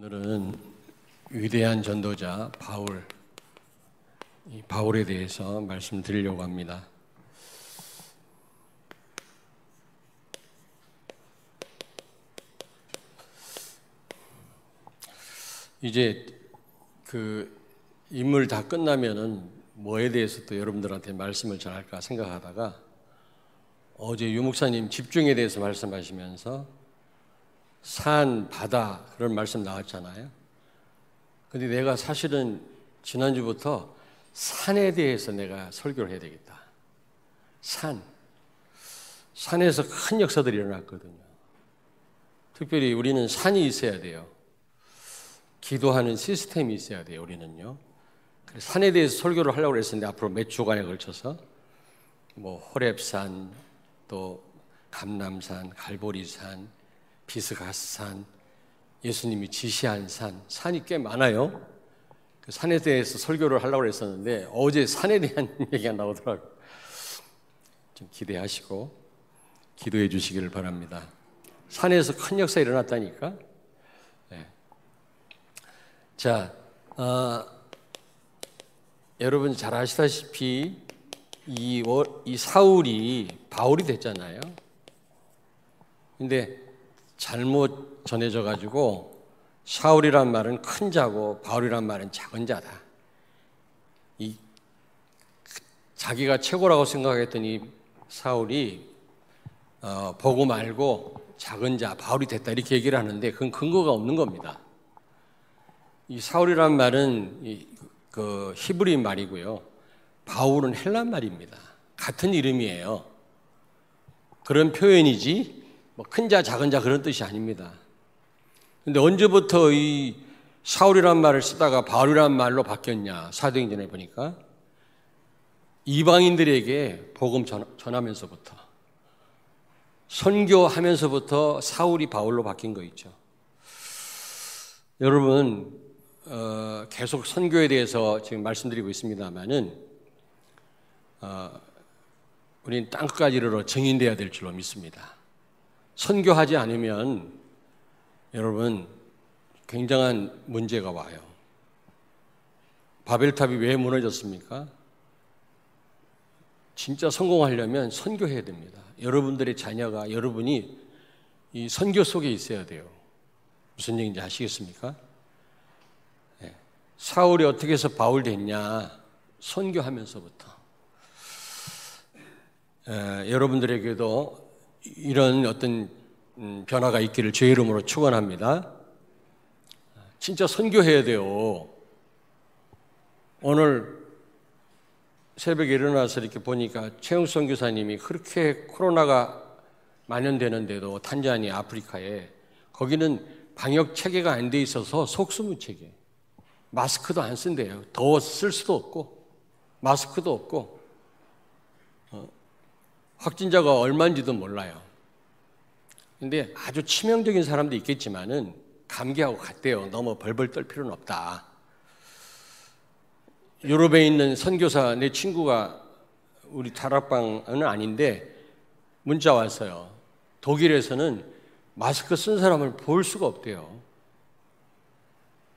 오늘은 위대한 전도자 바울, 이 바울에 대해서 말씀드리려고 합니다. 이제 그 인물 다 끝나면은 뭐에 대해서 또 여러분들한테 말씀을 전할까 생각하다가 어제 유목사님 집중에 대해서 말씀하시면서 산, 바다 그런 말씀 나왔잖아요. 근데 내가 사실은 지난주부터 산에 대해서 내가 설교를 해야 되겠다. 산. 산에서 큰 역사들이 일어났거든요. 특별히 우리는 산이 있어야 돼요. 기도하는 시스템이 있어야 돼요, 우리는요. 산에 대해서 설교를 하려고 했었는데 앞으로 몇 주간에 걸쳐서 뭐 호랩산, 또 감남산, 갈보리산, 비스가스산, 예수님이 지시한 산, 산이 꽤 많아요. 그 산에 대해서 설교를 하려고 했었는데 어제 산에 대한 얘기가 나오더라고요. 좀 기대하시고 기도해 주시기를 바랍니다. 산에서 큰 역사 일어났다니까. 네. 자, 어, 여러분 잘 아시다시피 이, 이 사울이 바울이 됐잖아요. 근데 잘못 전해져 가지고 사울이란 말은 큰 자고 바울이란 말은 작은 자다. 이 자기가 최고라고 생각했더니 사울이 어, 보고 말고 작은 자 바울이 됐다 이렇게 얘기를 하는데 그건 근거가 없는 겁니다. 이 사울이란 말은 이, 그 히브리 말이고요. 바울은 헬란 말입니다. 같은 이름이에요. 그런 표현이지 뭐 큰 자, 작은 자 그런 뜻이 아닙니다. 근데 언제부터 이 사울이란 말을 쓰다가 바울이란 말로 바뀌었냐? 사도행전에 보니까 이방인들에게 복음 전하면서부터 선교하면서부터 사울이 바울로 바뀐 거 있죠. 여러분 어, 계속 선교에 대해서 지금 말씀드리고 있습니다만은 어, 우리는 땅끝까지 이르러 증인돼야 될 줄로 믿습니다. 선교하지 않으면 여러분 굉장한 문제가 와요. 바벨탑이 왜 무너졌습니까? 진짜 성공하려면 선교해야 됩니다. 여러분들의 자녀가 여러분이 이 선교 속에 있어야 돼요. 무슨 얘기인지 아시겠습니까? 네. 사울이 어떻게 해서 바울 됐냐? 선교하면서부터. 에, 여러분들에게도 이런 어떤 음, 변화가 있기를 주 이름으로 축원합니다. 진짜 선교해야 돼요. 오늘 새벽에 일어나서 이렇게 보니까 최영선 교사님이 그렇게 코로나가 만연되는데도 탄자니 아프리카에 거기는 방역 체계가 안 돼 있어서 속수무 체계. 마스크도 안 쓴대요. 더워 쓸 수도 없고 마스크도 없고 확진자가 얼마인지도 몰라요. 근데 아주 치명적인 사람도 있겠지만은 감기하고 같대요. 너무 벌벌 떨 필요는 없다. 유럽에 있는 선교사 내 친구가 우리 다락방은 아닌데 문자 왔어요. 독일에서는 마스크 쓴 사람을 볼 수가 없대요.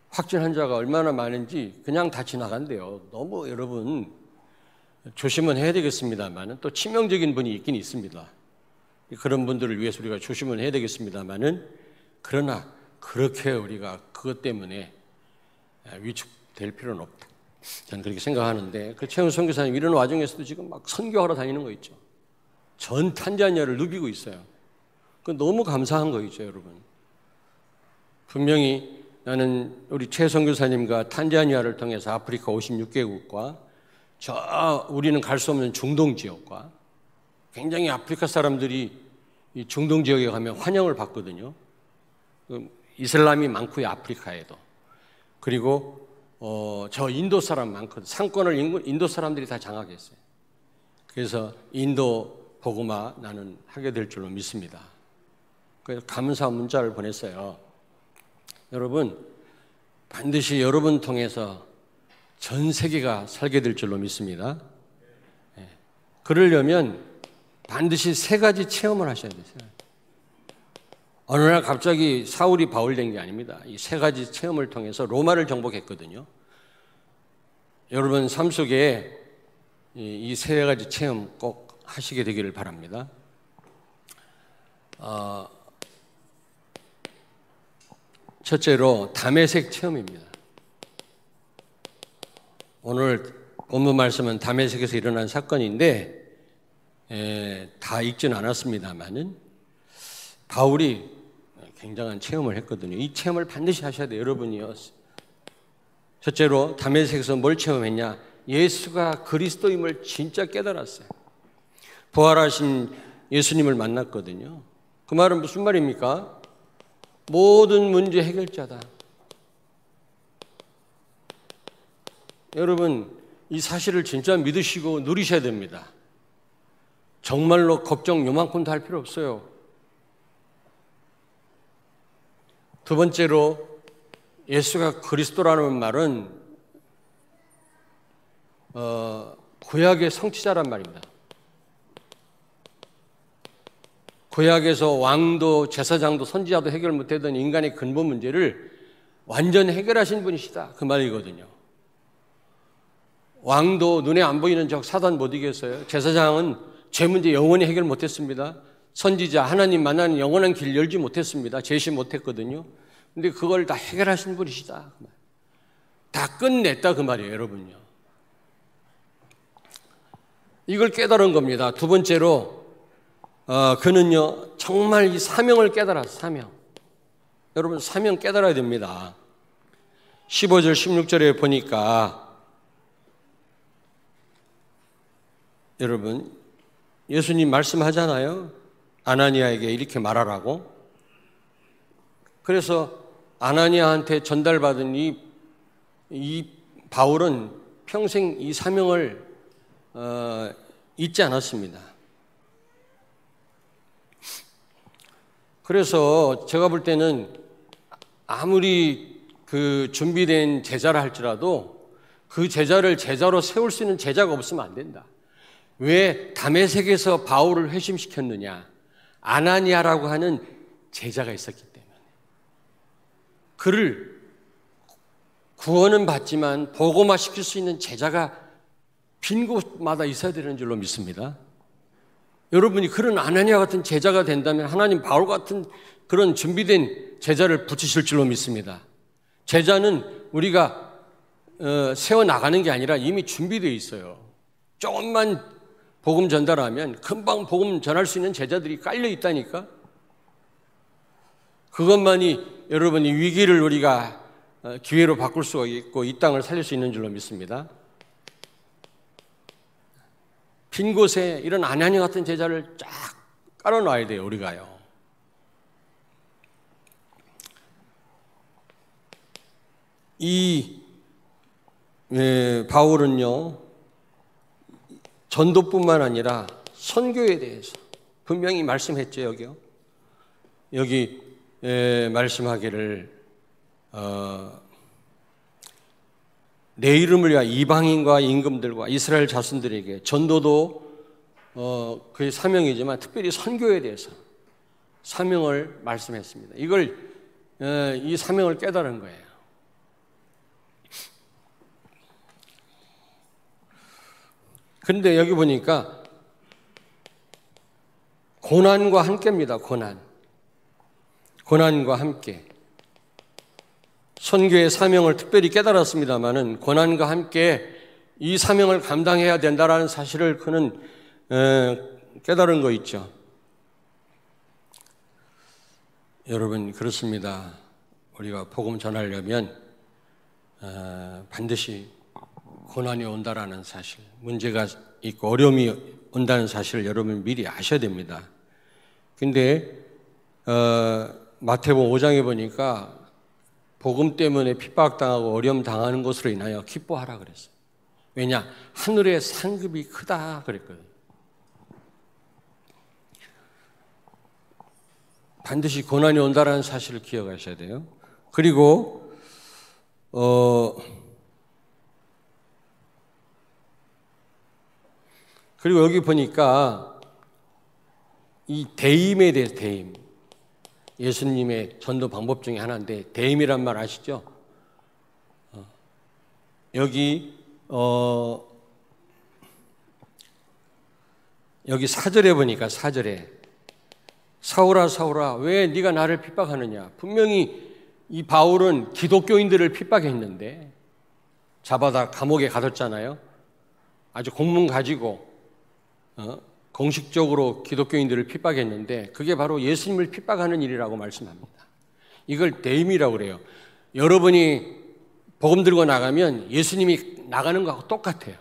확진 환자가 얼마나 많은지 그냥 다 지나간대요. 너무 여러분 조심은 해야 되겠습니다만은 또 치명적인 분이 있긴 있습니다. 그런 분들을 위해서 우리가 조심은 해야 되겠습니다만은 그러나 그렇게 우리가 그것 때문에 위축될 필요는 없다. 저는 그렇게 생각하는데 그 최훈 선교사님 이런 와중에서도 지금 막 선교하러 다니는 거 있죠. 전 탄자니아를 누비고 있어요. 그 너무 감사한 거 있죠, 여러분. 분명히 나는 우리 최 선교사님과 탄자니아를 통해서 아프리카 56개국과 저 우리는 갈 수 없는 중동 지역과 굉장히 아프리카 사람들이 이 중동 지역에 가면 환영을 받거든요. 그 이슬람이 많고요, 아프리카에도. 그리고 어, 저 인도 사람 많거든. 상권을 인도 사람들이 다 장악했어요. 그래서 인도 복음화 나는 하게 될 줄로 믿습니다. 그래서 감사 문자를 보냈어요. 여러분, 반드시 여러분 통해서 전 세계가 살게 될 줄로 믿습니다. 예. 그러려면 반드시 세 가지 체험을 하셔야 돼요. 어느 날 갑자기 사울이 바울 된 게 아닙니다. 이 세 가지 체험을 통해서 로마를 정복했거든요. 여러분 삶 속에 이 세 가지 체험 꼭 하시게 되기를 바랍니다. 어, 첫째로 담의색 체험입니다. 오늘 본문 말씀은 담의색에서 일어난 사건인데 에, 다 읽지는 않았습니다만은 바울이 굉장한 체험을 했거든요. 이 체험을 반드시 하셔야 돼요, 여러분이요. 첫째로 담의색에서 뭘 체험했냐? 예수가 그리스도임을 진짜 깨달았어요. 부활하신 예수님을 만났거든요. 그 말은 무슨 말입니까? 모든 문제 해결자다. 여러분, 이 사실을 진짜 믿으시고 누리셔야 됩니다. 정말로 걱정 요만큼도 할 필요 없어요. 두 번째로 예수가 그리스도라는 말은 어, 구약의 성취자란 말입니다. 구약에서 왕도 제사장도 선지자도 해결 못하던 인간의 근본 문제를 완전 해결하신 분이시다 그 말이거든요. 왕도 눈에 안 보이는 적 사단 못 이겼어요. 제사장은 죄 문제 영원히 해결 못 했습니다. 선지자 하나님 만나는 영원한 길 열지 못했습니다. 제시 못했거든요. 근데 그걸 다 해결하신 분이시다. 그다 끝냈다 그 말이에요, 여러분요. 이걸 깨달은 겁니다. 두 번째로 어, 그는요, 정말 이 사명을 깨달았어, 사명. 여러분, 사명 깨달아야 됩니다. 15절, 16절에 보니까, 여러분, 예수님 말씀하잖아요. 아나니아에게 이렇게 말하라고. 그래서 아나니아한테 전달받은 이, 이 바울은 평생 이 사명을 어, 잊지 않았습니다. 그래서 제가 볼 때는 아무리 그 준비된 제자라 할지라도 그 제자를 제자로 세울 수 있는 제자가 없으면 안 된다. 왜 담에색에서 바울을 회심시켰느냐? 아나니아라고 하는 제자가 있었기 때문에. 그를 구원은 받지만 보고마 시킬 수 있는 제자가 빈 곳마다 있어야 되는 줄로 믿습니다. 여러분이 그런 아나니아 같은 제자가 된다면 하나님 바울 같은 그런 준비된 제자를 붙이실 줄로 믿습니다. 제자는 우리가 어, 세워 나가는 게 아니라 이미 준비되어 있어요. 조금만 복음 전달하면 금방 복음 전할 수 있는 제자들이 깔려 있다니까. 그것만이 여러분이 위기를 우리가 어, 기회로 바꿀 수 있고 이 땅을 살릴 수 있는 줄로 믿습니다. 빈 곳에 이런 아냐니 같은 제자를 쫙 깔아놔야 돼요, 우리가요. 이 예, 바울은요 전도뿐만 아니라 선교에 대해서 분명히 말씀했죠 여기요 여기 예, 말씀하기를 어, 내 이름을 위하 이방인과 임금들과 이스라엘 자손들에게 전도도 어, 그의 사명이지만 특별히 선교에 대해서 사명을 말씀했습니다. 이걸 어, 이 사명을 깨달은 거예요. 그런데 여기 보니까 고난과 함께입니다. 고난. 고난과 함께. 선교의 사명을 특별히 깨달았습니다만은 고난과 함께 이 사명을 감당해야 된다라는 사실을 그는 깨달은 거 있죠. 여러분 그렇습니다. 우리가 복음 전하려면 어, 반드시 고난이 온다라는 사실, 문제가 있고 어려움이 온다는 사실을 여러분 미리 아셔야 됩니다. 근데 어, 마태복음 5장에 보니까 복음 때문에 핍박당하고 어려움 당하는 것으로 인하여 기뻐하라 그랬어요. 왜냐? 하늘의 상급이 크다 그랬거든요. 반드시 고난이 온다라는 사실을 기억하셔야 돼요. 그리고 어 그리고 여기 보니까 이 대임에 대해서 대임 예수님의 전도 방법 중에 하나인데 대임이란 말 아시죠? 어, 여기 어 여기 사절에 보니까 사절에 사울아 사울아 왜 네가 나를 핍박하느냐 분명히 이 바울은 기독교인들을 핍박했는데 잡아다 감옥에 가뒀잖아요 아주 공문 가지고 어? 공식적으로 기독교인들을 핍박했는데 그게 바로 예수님을 핍박하는 일이라고 말씀합니다. 이걸 대임이라고 그래요. 여러분이 복음 들고 나가면 예수님이 나가는 거하고 똑같아요.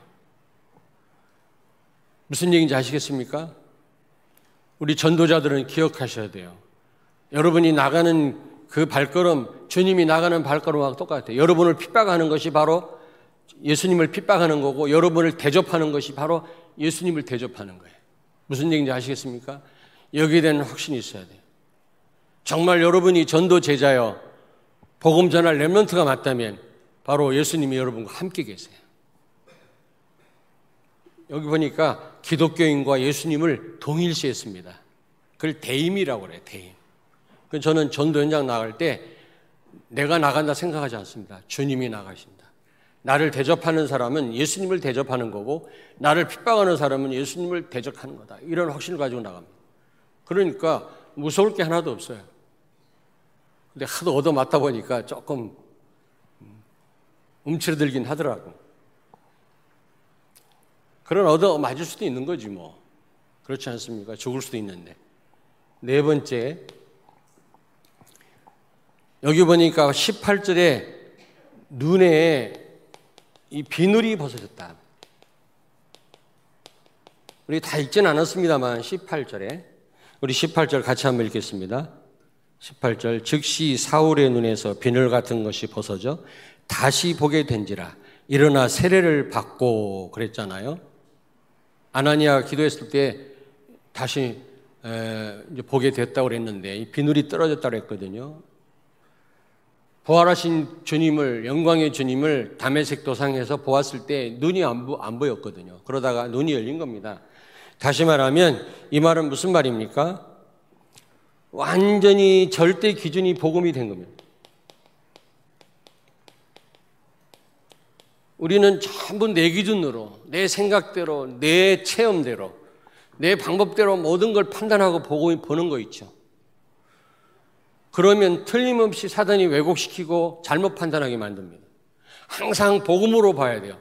무슨 얘기인지 아시겠습니까? 우리 전도자들은 기억하셔야 돼요. 여러분이 나가는 그 발걸음, 주님이 나가는 발걸음하고 똑같아요. 여러분을 핍박하는 것이 바로 예수님을 핍박하는 거고, 여러분을 대접하는 것이 바로 예수님을 대접하는 거예요. 무슨 얘기인지 아시겠습니까? 여기에 대한 확신이 있어야 돼요. 정말 여러분이 전도 제자여 복음 전할 렘런트가 맞다면 바로 예수님이 여러분과 함께 계세요. 여기 보니까 기독교인과 예수님을 동일시했습니다. 그걸 대임이라고 그래요, 대임. 저는 전도 현장 나갈 때 내가 나간다 생각하지 않습니다. 주님이 나가신다. 나를 대접하는 사람은 예수님을 대접하는 거고 나를 핍박하는 사람은 예수님을 대접하는 거다. 이런 확신을 가지고 나갑니다. 그러니까 무서울 게 하나도 없어요. 근데 하도 얻어 맞다 보니까 조금 움츠러들긴 하더라고. 그런 얻어 맞을 수도 있는 거지 뭐. 그렇지 않습니까? 죽을 수도 있는데. 네 번째. 여기 보니까 18절에 눈에 이 비늘이 벗어졌다. 우리 다 읽진 않았습니다만 18절에 우리 18절 같이 한번 읽겠습니다. 18절 즉시 사울의 눈에서 비늘 같은 것이 벗어져 다시 보게 된지라 일어나 세례를 받고 그랬잖아요. 아나니아 기도했을 때 다시 보게 됐다고 그랬는데 이 비늘이 떨어졌다고 했거든요. 부활하신 주님을 영광의 주님을 담에색 도상에서 보았을 때 눈이 안, 보, 안 보였거든요. 그러다가 눈이 열린 겁니다. 다시 말하면 이 말은 무슨 말입니까? 완전히 절대 기준이 복음이 된 겁니다. 우리는 전부 내 기준으로, 내 생각대로, 내 체험대로, 내 방법대로 모든 걸 판단하고 보고 보는 거 있죠. 그러면 틀림없이 사단이 왜곡시키고 잘못 판단하게 만듭니다. 항상 복음으로 봐야 돼요.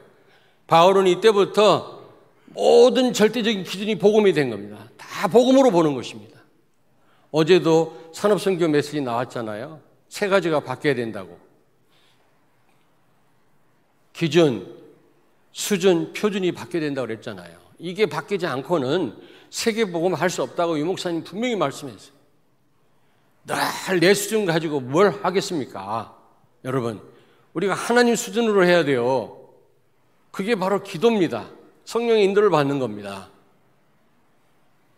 바울은 이때부터 모든 절대적인 기준이 복음이 된 겁니다. 다 복음으로 보는 것입니다. 어제도 산업선교 메시지 나왔잖아요. 세 가지가 바뀌어야 된다고. 기준, 수준, 표준이 바뀌어야 된다고 그랬잖아요. 이게 바뀌지 않고는 세계복음 할 수 없다고 유 목사님 분명히 말씀했어요. 늘 내 수준 가지고 뭘 하겠습니까? 여러분, 우리가 하나님 수준으로 해야 돼요. 그게 바로 기도입니다. 성령의 인도를 받는 겁니다.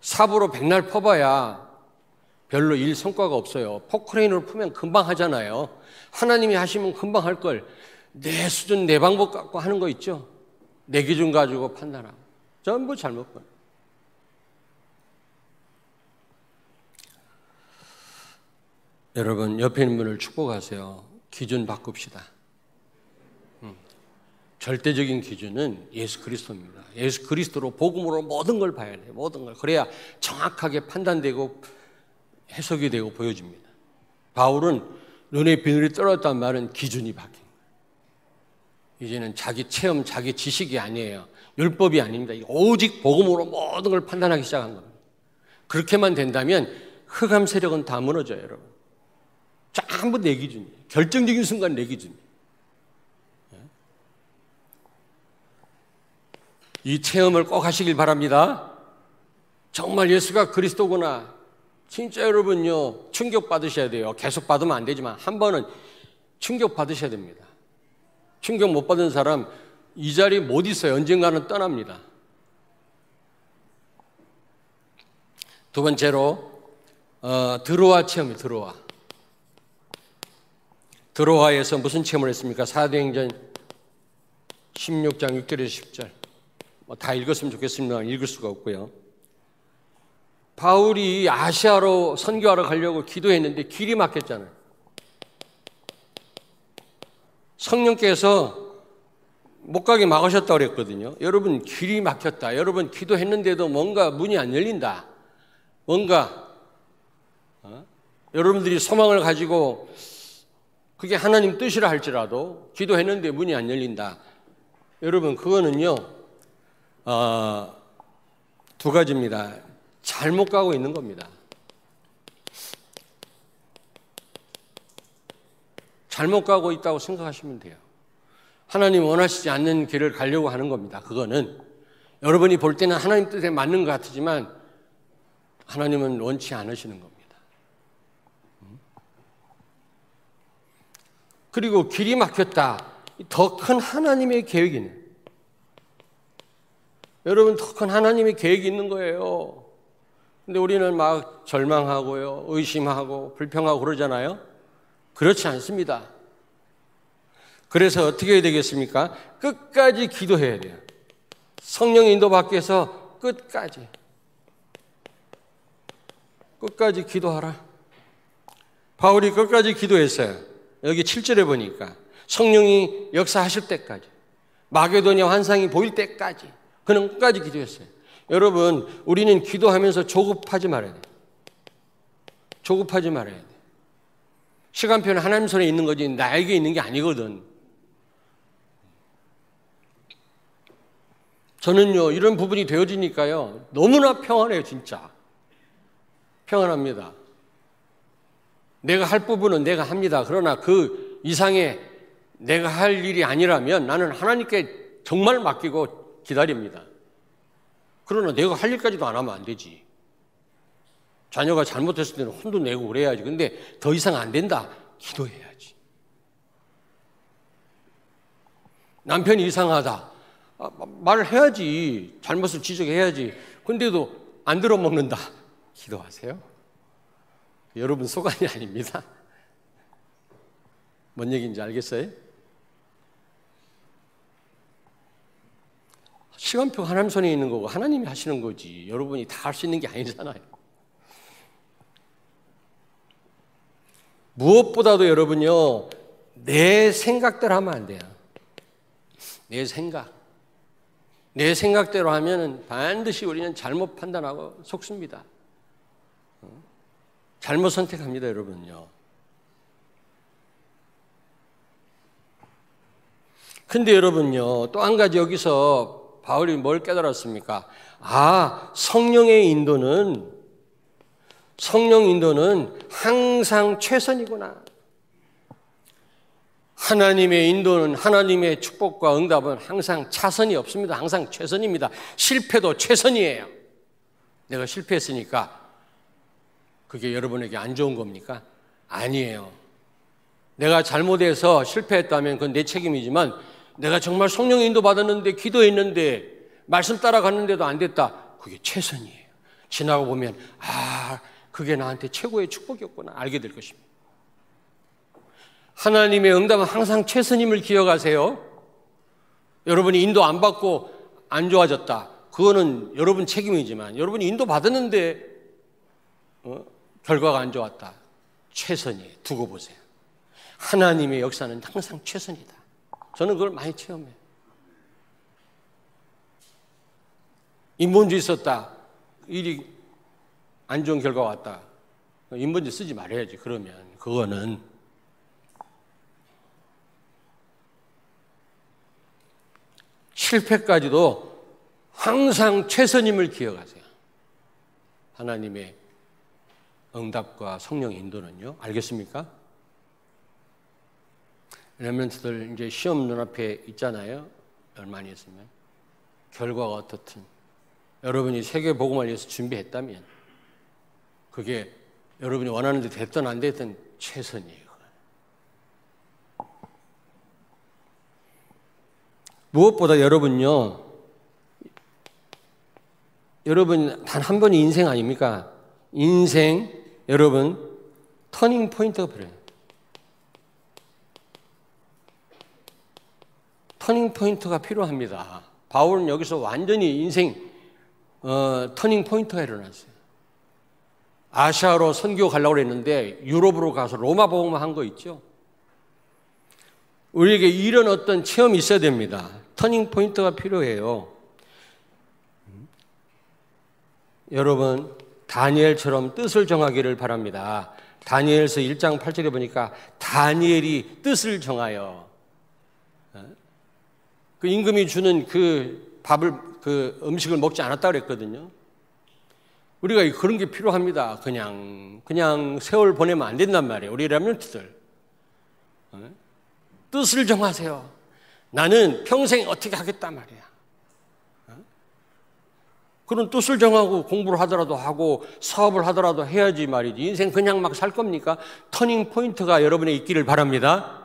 삽으로 백날 퍼봐야 별로 일 성과가 없어요. 포크레인으로 풀면 금방 하잖아요. 하나님이 하시면 금방 할 걸. 내 수준, 내 방법 갖고 하는 거 있죠? 내 기준 가지고 판단하고. 전부 잘못 본. 여러분 옆에 있는 분을 축복하세요. 기준 바꿉시다. 음. 절대적인 기준은 예수 그리스도입니다. 예수 그리스도로 복음으로 모든 걸 봐야 돼요. 모든 걸. 그래야 정확하게 판단되고 해석이 되고 보여집니다. 바울은 눈에 비늘이 떨어졌단 말은 기준이 바뀐 거예요. 이제는 자기 체험, 자기 지식이 아니에요. 율법이 아닙니다. 오직 복음으로 모든 걸 판단하기 시작한 겁니다. 그렇게만 된다면 흑암 세력은 다 무너져요, 여러분. 전부 내 기준이에요. 결정적인 순간 내 기준이에요. 예? 이 체험을 꼭 하시길 바랍니다. 정말 예수가 그리스도구나. 진짜 여러분요, 충격 받으셔야 돼요. 계속 받으면 안 되지만, 한 번은 충격 받으셔야 됩니다. 충격 못 받은 사람, 이 자리 못 있어요. 언젠가는 떠납니다. 두 번째로, 어, 들어와 체험이 들어와. 드로아에서 무슨 체험을 했습니까? 사도행전 16장 6절에서 10절. 뭐 다 읽었으면 좋겠습니다. 읽을 수가 없고요. 바울이 아시아로 선교하러 가려고 기도했는데 길이 막혔잖아요. 성령께서 못 가게 막으셨다고 그랬거든요. 여러분, 길이 막혔다. 여러분, 기도했는데도 뭔가 문이 안 열린다. 뭔가, 어? 여러분들이 소망을 가지고 그게 하나님 뜻이라 할지라도 기도했는데 문이 안 열린다. 여러분, 그거는요, 어, 두 가지입니다. 잘못 가고 있는 겁니다. 잘못 가고 있다고 생각하시면 돼요. 하나님 원하시지 않는 길을 가려고 하는 겁니다. 그거는 여러분이 볼 때는 하나님 뜻에 맞는 것 같지만 하나님은 원치 않으시는 겁니다. 그리고 길이 막혔다. 더 큰 하나님의 계획이 있는. 여러분 더 큰 하나님의 계획이 있는 거예요. 근데 우리는 막 절망하고요, 의심하고 불평하고 그러잖아요. 그렇지 않습니다. 그래서 어떻게 해야 되겠습니까? 끝까지 기도해야 돼요. 성령 인도 밖에서 끝까지. 끝까지 기도하라. 바울이 끝까지 기도했어요. 여기 7절에 보니까 성령이 역사하실 때까지 마게도니아 환상이 보일 때까지 그는 끝까지 기도했어요. 여러분, 우리는 기도하면서 조급하지 말아야 돼요. 조급하지 말아야 돼요. 시간표는 하나님 손에 있는 거지 나에게 있는 게 아니거든. 저는요, 이런 부분이 되어지니까요, 너무나 평안해요, 진짜. 평안합니다. 내가 할 부분은 내가 합니다. 그러나 그 이상의 내가 할 일이 아니라면 나는 하나님께 정말 맡기고 기다립니다. 그러나 내가 할 일까지도 안 하면 안 되지. 자녀가 잘못했을 때는 혼도 내고 그래야지. 근데 더 이상 안 된다. 기도해야지. 남편이 이상하다. 아, 말을 해야지. 잘못을 지적해야지. 근데도 안 들어먹는다. 기도하세요. 여러분 소관이 아닙니다. 뭔 얘기인지 알겠어요? 시간표 하나님 손에 있는 거고 하나님이 하시는 거지. 여러분이 다 할 수 있는 게 아니잖아요. 무엇보다도 여러분요, 내 생각대로 하면 안 돼요. 내 생각. 내 생각대로 하면 반드시 우리는 잘못 판단하고 속습니다. 잘못 선택합니다, 여러분요. 근데 여러분요, 또 한 가지 여기서 바울이 뭘 깨달았습니까? 아, 성령의 인도는, 성령 인도는 항상 최선이구나. 하나님의 인도는 하나님의 축복과 응답은 항상 차선이 없습니다. 항상 최선입니다. 실패도 최선이에요. 내가 실패했으니까 그게 여러분에게 안 좋은 겁니까? 아니에요. 내가 잘못해서 실패했다면 그건 내 책임이지만 내가 정말 성령 인도 받았는데 기도했는데 말씀 따라갔는데도 안 됐다. 그게 최선이에요. 지나고 보면 아, 그게 나한테 최고의 축복이었구나 알게 될 것입니다. 하나님의 응답은 항상 최선임을 기억하세요. 여러분이 인도 안 받고 안 좋아졌다. 그거는 여러분 책임이지만 여러분이 인도 받았는데 어? 결과가 안 좋았다. 최선이 두고 보세요. 하나님의 역사는 항상 최선이다. 저는 그걸 많이 체험해요. 인본주의 썼다. 일이 안 좋은 결과가 왔다. 인본주의 쓰지 말아야지. 그러면 그거는 실패까지도 항상 최선임을 기억하세요. 하나님의 응답과 성령 인도는요. 알겠습니까? 레멘트들 이제 시험 눈앞에 있잖아요. 얼마 안 있으면. 결과가 어떻든. 여러분이 세계 복음을 위해서 준비했다면 그게 여러분이 원하는 데 됐든 안 됐든 최선이에요. 무엇보다 여러분요, 여러분 단 한 번이 인생 아닙니까? 인생 여러분 터닝 포인트가 필요해요. 터닝 포인트가 필요합니다. 바울은 여기서 완전히 인생 어, 터닝 포인트가 일어났어요. 아시아로 선교 가려고 했는데 유럽으로 가서 로마 복음화 한 거 있죠. 우리에게 이런 어떤 체험이 있어야 됩니다. 터닝 포인트가 필요해요. 여러분, 다니엘처럼 뜻을 정하기를 바랍니다. 다니엘서 1장 8절에 보니까 다니엘이 뜻을 정하여 그 임금이 주는 그 밥을 그 음식을 먹지 않았다 그랬거든요. 우리가 그런 게 필요합니다. 그냥 그냥 세월 보내면 안 된단 말이에요. 우리 랩런트들 뜻을 정하세요. 나는 평생 어떻게 하겠단 말이야. 그런 뜻을 정하고 공부를 하더라도 하고 사업을 하더라도 해야지 말이지. 인생 그냥 막 살 겁니까? 터닝 포인트가 여러분의 있기를 바랍니다.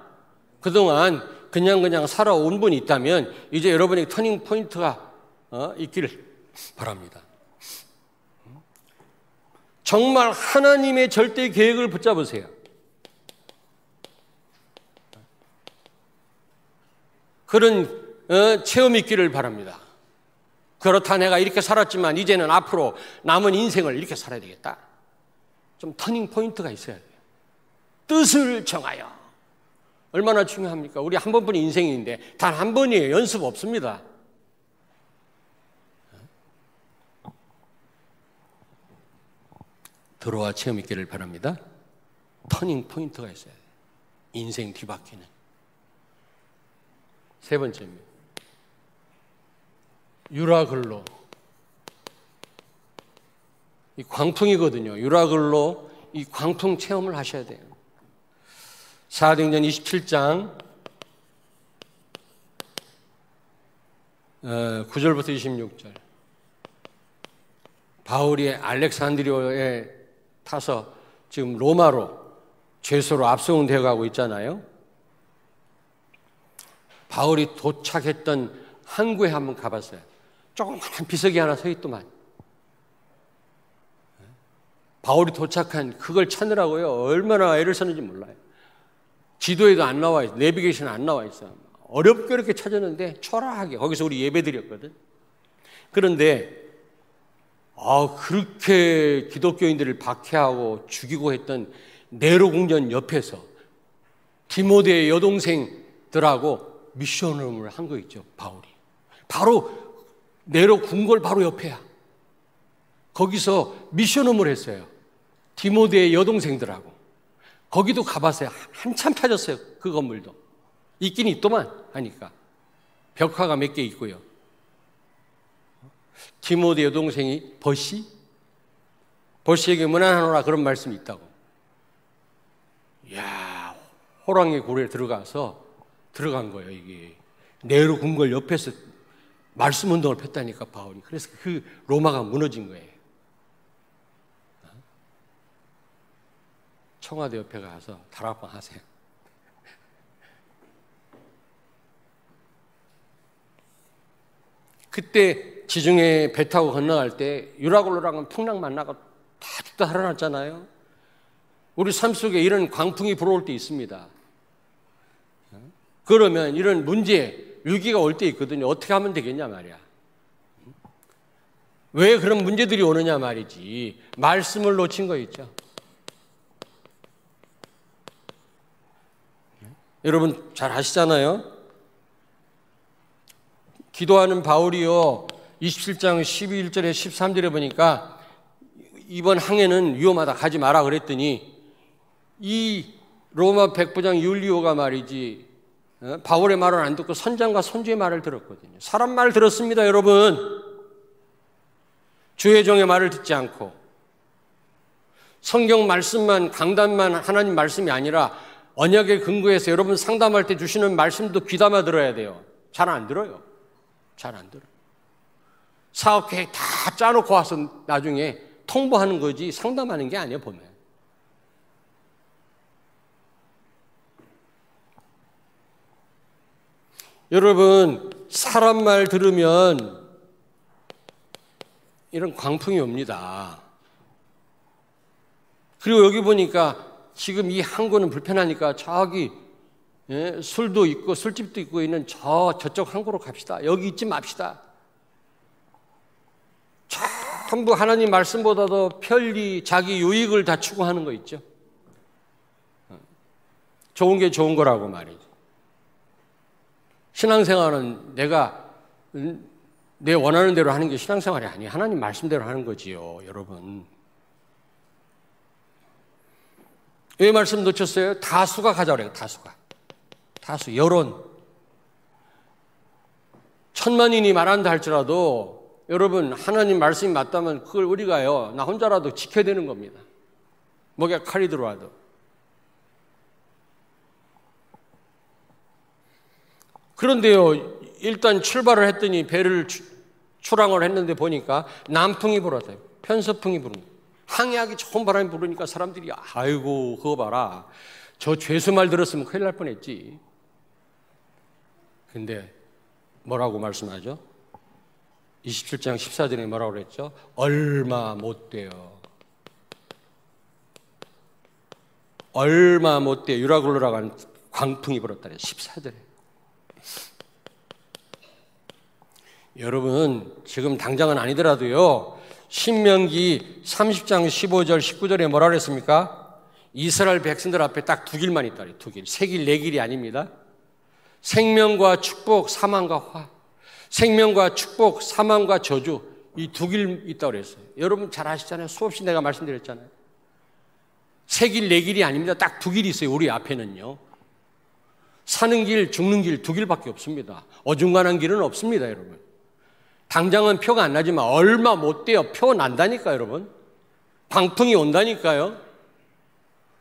그동안 그냥 그냥 살아온 분이 있다면 이제 여러분의 터닝 포인트가 어, 있기를 바랍니다. 정말 하나님의 절대 계획을 붙잡으세요. 그런 어, 체험이 있기를 바랍니다. 그렇다 내가 이렇게 살았지만 이제는 앞으로 남은 인생을 이렇게 살아야 되겠다. 좀 터닝 포인트가 있어야 돼요. 뜻을 정하여. 얼마나 중요합니까? 우리 한 번뿐인 인생인데 단 한 번이에요. 연습 없습니다. 드로아 체험 있기를 바랍니다. 터닝 포인트가 있어야 돼요. 인생 뒤바뀌는. 세 번째입니다. 유라글로. 이 광풍이거든요. 유라글로 이 광풍 체험을 하셔야 돼요. 사도행전 27장 9절부터 어, 26절. 바울이 알렉산드리오에 타서 지금 로마로 죄수로 압송되어 가고 있잖아요. 바울이 도착했던 항구에 한번 가봤어요. 조그만 비석이 하나 서 있더만. 바울이 도착한 그걸 찾느라고요. 얼마나 애를 썼는지 몰라요. 지도에도 안 나와 있어. 내비게이션 안 나와 있어. 어렵게 이렇게 찾았는데 초라하게 거기서 우리 예배 드렸거든. 그런데 아, 그렇게 기독교인들을 박해하고 죽이고 했던 네로 궁전 옆에서 디모데의 여동생들하고 미션을 한 거 있죠, 바울이. 바로 네로 궁궐 바로 옆에야. 거기서 미션홈을 했어요. 디모데의 여동생들하고. 거기도 가봤어요. 한참 찾았어요. 그 건물도. 있긴 있더만 하니까. 벽화가 몇 개 있고요. 디모데 여동생이 버시? 버시에게 무난하노라 그런 말씀이 있다고. 야 호랑이 굴에 들어가서 들어간 거예요, 이게. 네로 궁궐 옆에서 말씀 운동을 폈다니까 바울이. 그래서 그 로마가 무너진 거예요. 청와대 옆에 가서 다락방 하세요. 그때 지중해 배 타고 건너갈 때 유라굴로랑은 풍랑 만나고 다 죽다 살아났잖아요. 우리 삶 속에 이런 광풍이 불어올 때 있습니다. 그러면 이런 문제, 위기가 올 때 있거든요. 어떻게 하면 되겠냐 말이야. 왜 그런 문제들이 오느냐 말이지. 말씀을 놓친 거 있죠. 여러분 잘 아시잖아요. 기도하는 바울이요. 27장 12절에 13절에 보니까 이번 항해는 위험하다 가지 마라 그랬더니 이 로마 백부장 율리오가 말이지 어? 바울의 말을 안 듣고 선장과 선주의 말을 들었거든요. 사람 말 들었습니다, 여러분. 주의 종의 말을 듣지 않고 성경 말씀만 강단만 하나님 말씀이 아니라 언약의 근거에서 여러분 상담할 때 주시는 말씀도 귀담아 들어야 돼요. 잘 안 들어요. 잘 안 들어요. 사업 계획 다 짜놓고 와서 나중에 통보하는 거지 상담하는 게 아니에요, 보면. 여러분, 사람 말 들으면 이런 광풍이 옵니다. 그리고 여기 보니까 지금 이 항구는 불편하니까 저기 예, 술도 있고 술집도 있고 있는 저 저쪽 항구로 갑시다. 여기 있지 맙시다. 전부 하나님 말씀보다도 편리, 자기 유익을 다 추구하는 거 있죠. 좋은 게 좋은 거라고 말이죠. 신앙생활은 내가 내 원하는 대로 하는 게 신앙생활이 아니에요. 하나님 말씀대로 하는 거지요, 여러분. 왜 말씀 놓쳤어요? 다수가 가자 그래요, 다수가. 다수, 여론. 천만인이 말한다 할지라도 여러분, 하나님 말씀이 맞다면 그걸 우리가요, 나 혼자라도 지켜야 되는 겁니다. 목에 칼이 들어와도. 그런데요, 일단 출발을 했더니 배를 출항을 했는데 보니까 남풍이 불어요. 편서풍이 부는 거예요. 항해하기 좋은 바람이 부르니까 사람들이 아이고 그거 봐라. 저 죄수 말 들었으면 큰일 날 뻔했지. 근데 뭐라고 말씀하죠? 27장 14절에 뭐라고 그랬죠? 얼마 못 돼요. 얼마 못 돼요. 유라굴로라간 광풍이 불었다. 14절에. 여러분, 지금 당장은 아니더라도요, 신명기 30장 15절, 19절에 뭐라 그랬습니까? 이스라엘 백성들 앞에 딱 두 길만 있다. 두 길. 세 길, 네 길이 아닙니다. 생명과 축복, 사망과 화. 생명과 축복, 사망과 저주. 이 두 길 있다고 그랬어요. 여러분 잘 아시잖아요. 수없이 내가 말씀드렸잖아요. 세 길, 네 길이 아닙니다. 딱 두 길이 있어요. 우리 앞에는요. 사는 길, 죽는 길 두 길밖에 없습니다. 어중간한 길은 없습니다, 여러분. 당장은 표가 안 나지만 얼마 못 돼요. 표 난다니까 여러분. 광풍이 온다니까요.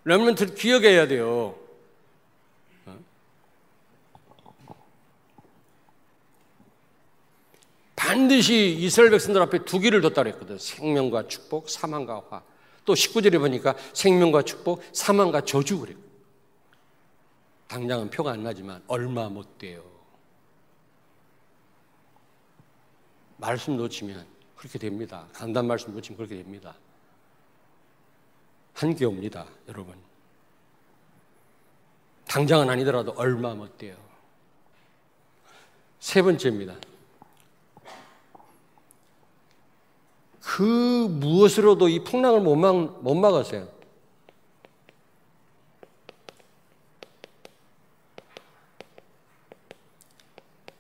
여러분 기억해야 돼요. 반드시 이스라엘 백성들 앞에 두 길을 뒀다 그랬거든. 생명과 축복, 사망과 화. 또 19절에 보니까 생명과 축복, 사망과 저주 그랬고. 당장은 표가 안 나지만 얼마 못 돼요. 말씀 놓치면 그렇게 됩니다. 간단 말씀 놓치면 그렇게 됩니다. 한계 옵니다, 여러분. 당장은 아니더라도 얼마 못 돼요. 세 번째입니다. 그 무엇으로도 이 풍랑을 못, 막, 못 막았어요.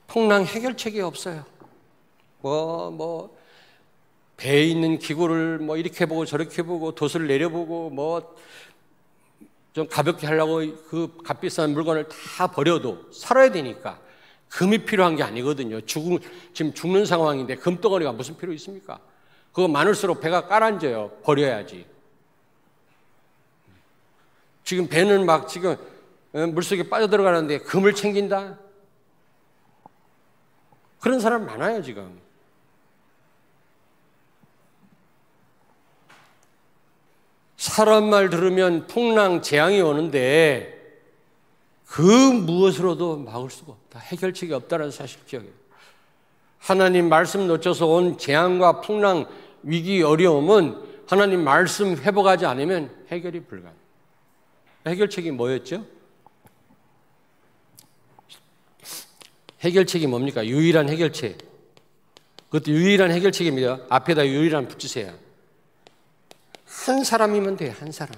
풍랑 해결책이 없어요. 뭐, 뭐, 배에 있는 기구를 뭐 이렇게 보고 저렇게 보고 돛을 내려보고 뭐 좀 가볍게 하려고 그 값비싼 물건을 다 버려도 살아야 되니까 금이 필요한 게 아니거든요. 죽, 지금 죽는 상황인데 금덩어리가 무슨 필요 있습니까? 그거 많을수록 배가 깔아앉아요. 버려야지. 지금 배는 막 지금 어, 물속에 빠져들어가는데 금을 챙긴다? 그런 사람 많아요, 지금. 사람 말 들으면 풍랑, 재앙이 오는데 그 무엇으로도 막을 수가 없다. 해결책이 없다는 사실 기억해요. 하나님 말씀 놓쳐서 온 재앙과 풍랑, 위기, 어려움은 하나님 말씀 회복하지 않으면 해결이 불가능. 해결책이 뭐였죠? 해결책이 뭡니까? 유일한 해결책. 그것도 유일한 해결책입니다. 앞에다 유일한 붙이세요. 한 사람이면 돼, 한 사람.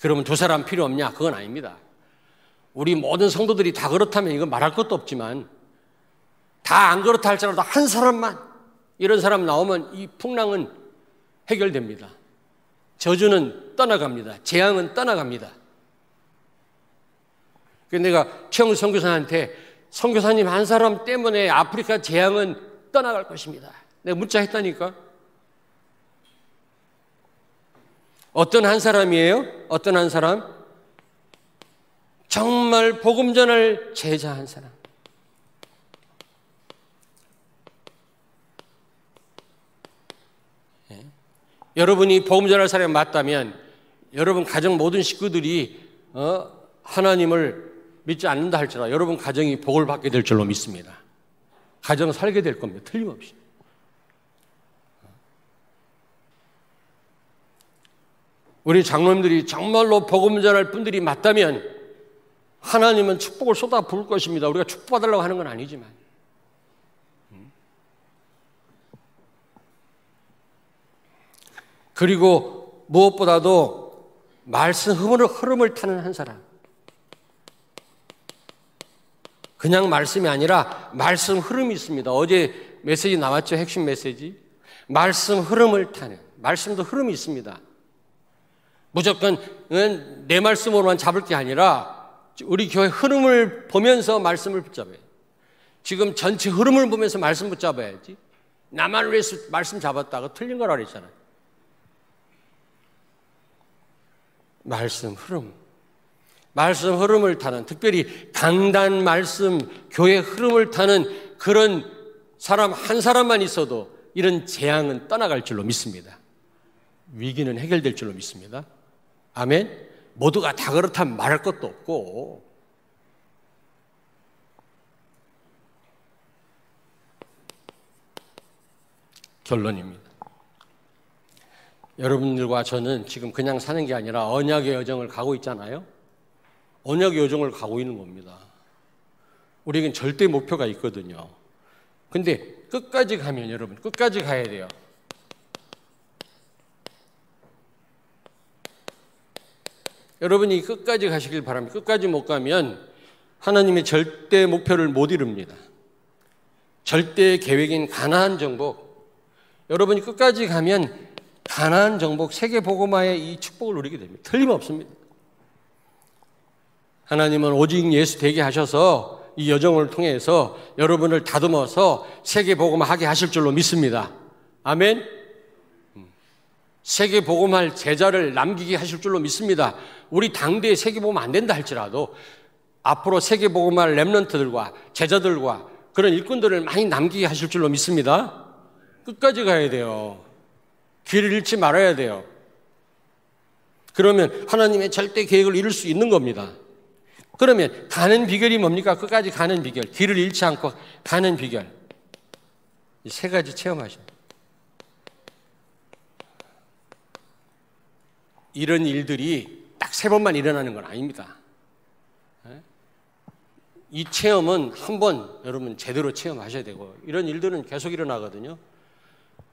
그러면 두 사람 필요 없냐? 그건 아닙니다. 우리 모든 성도들이 다 그렇다면 이건 말할 것도 없지만 다 안 그렇다 할지라도 한 사람만 이런 사람 나오면 이 풍랑은 해결됩니다. 저주는 떠나갑니다. 재앙은 떠나갑니다. 그 내가 최영 선교사한테 선교사님 한 사람 때문에 아프리카 재앙은 떠나갈 것입니다. 내가 문자 했다니까. 어떤 한 사람이에요? 어떤 한 사람? 정말 복음 전을 제자 한 사람. 예? 여러분이 복음 전할 사람이 맞다면 여러분 가정 모든 식구들이 어, 하나님을 믿지 않는다 할지라 여러분 가정이 복을 받게 될 줄로 믿습니다. 가정 살게 될 겁니다. 틀림없이. 우리 장로님들이 정말로 복음 전할 분들이 맞다면 하나님은 축복을 쏟아 부을 것입니다. 우리가 축복받으려고 하는 건 아니지만. 그리고 무엇보다도 말씀 흐름을, 흐름을 타는 한 사람. 그냥 말씀이 아니라 말씀 흐름이 있습니다. 어제 메시지 나왔죠? 핵심 메시지. 말씀 흐름을 타는. 말씀도 흐름이 있습니다. 무조건 내 말씀으로만 잡을 게 아니라 우리 교회 흐름을 보면서 말씀을 붙잡아요. 지금 전체 흐름을 보면서 말씀 붙잡아야지. 나만 위해서 말씀 잡았다가 틀린 거라 그랬잖아요. 말씀 흐름. 말씀 흐름을 타는, 특별히 강단 말씀, 교회 흐름을 타는 그런 사람 한 사람만 있어도 이런 재앙은 떠나갈 줄로 믿습니다. 위기는 해결될 줄로 믿습니다. 아멘? 모두가 다 그렇다면 말할 것도 없고, 결론입니다. 여러분들과 저는 지금 그냥 사는 게 아니라 언약의 여정을 가고 있잖아요. 언약의 여정을 가고 있는 겁니다. 우리에겐 절대 목표가 있거든요. 근데 끝까지 가면 여러분, 끝까지 가야 돼요. 여러분이 끝까지 가시길 바랍니다. 끝까지 못 가면 하나님의 절대 목표를 못 이룹니다. 절대 계획인 가나안 정복. 여러분이 끝까지 가면 가나안 정복 세계 복음화의 이 축복을 누리게 됩니다. 틀림없습니다. 하나님은 오직 예수 되게 하셔서 이 여정을 통해서 여러분을 다듬어서 세계 복음하게 하실 줄로 믿습니다. 아멘. 음. 세계 복음할 제자를 남기게 하실 줄로 믿습니다. 우리 당대에 세계 복음 안 된다 할지라도 앞으로 세계 복음할 렘넌트들과 제자들과 그런 일꾼들을 많이 남기게 하실 줄로 믿습니다. 끝까지 가야 돼요. 길을 잃지 말아야 돼요. 그러면 하나님의 절대 계획을 이룰 수 있는 겁니다. 그러면 가는 비결이 뭡니까? 끝까지 가는 비결. 길을 잃지 않고 가는 비결. 이 세 가지 체험하십니다. 이런 일들이 딱 세 번만 일어나는 건 아닙니다. 예? 이 체험은 한 번 여러분 제대로 체험하셔야 되고 이런 일들은 계속 일어나거든요.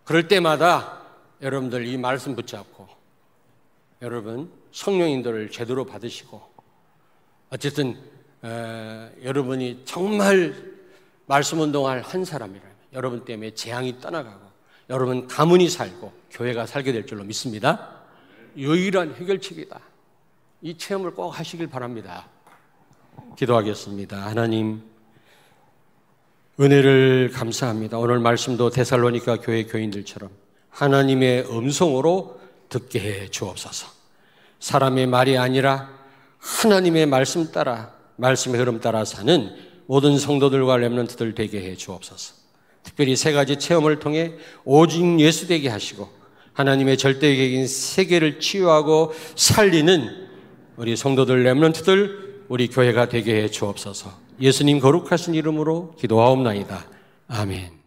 그럴 때마다 여러분들 이 말씀 붙잡고 여러분 성령인들을 제대로 받으시고 어쨌든 에, 여러분이 정말 말씀 운동할 한 사람이라면 여러분 때문에 재앙이 떠나가고 여러분 가문이 살고 교회가 살게 될 줄로 믿습니다. 유일한 해결책이다. 이 체험을 꼭 하시길 바랍니다. 기도하겠습니다. 하나님 은혜를 감사합니다. 오늘 말씀도 데살로니가 교회 교인들처럼 하나님의 음성으로 듣게 해 주옵소서. 사람의 말이 아니라 하나님의 말씀 따라 말씀의 흐름 따라 사는 모든 성도들과 렘런트들 되게 해 주옵소서. 특별히 세 가지 체험을 통해 오직 예수 되게 하시고 하나님의 절대 계획인 세계를 치유하고 살리는 우리 성도들 렘런트들 우리 교회가 되게 해 주옵소서. 예수님 거룩하신 이름으로 기도하옵나이다. 아멘.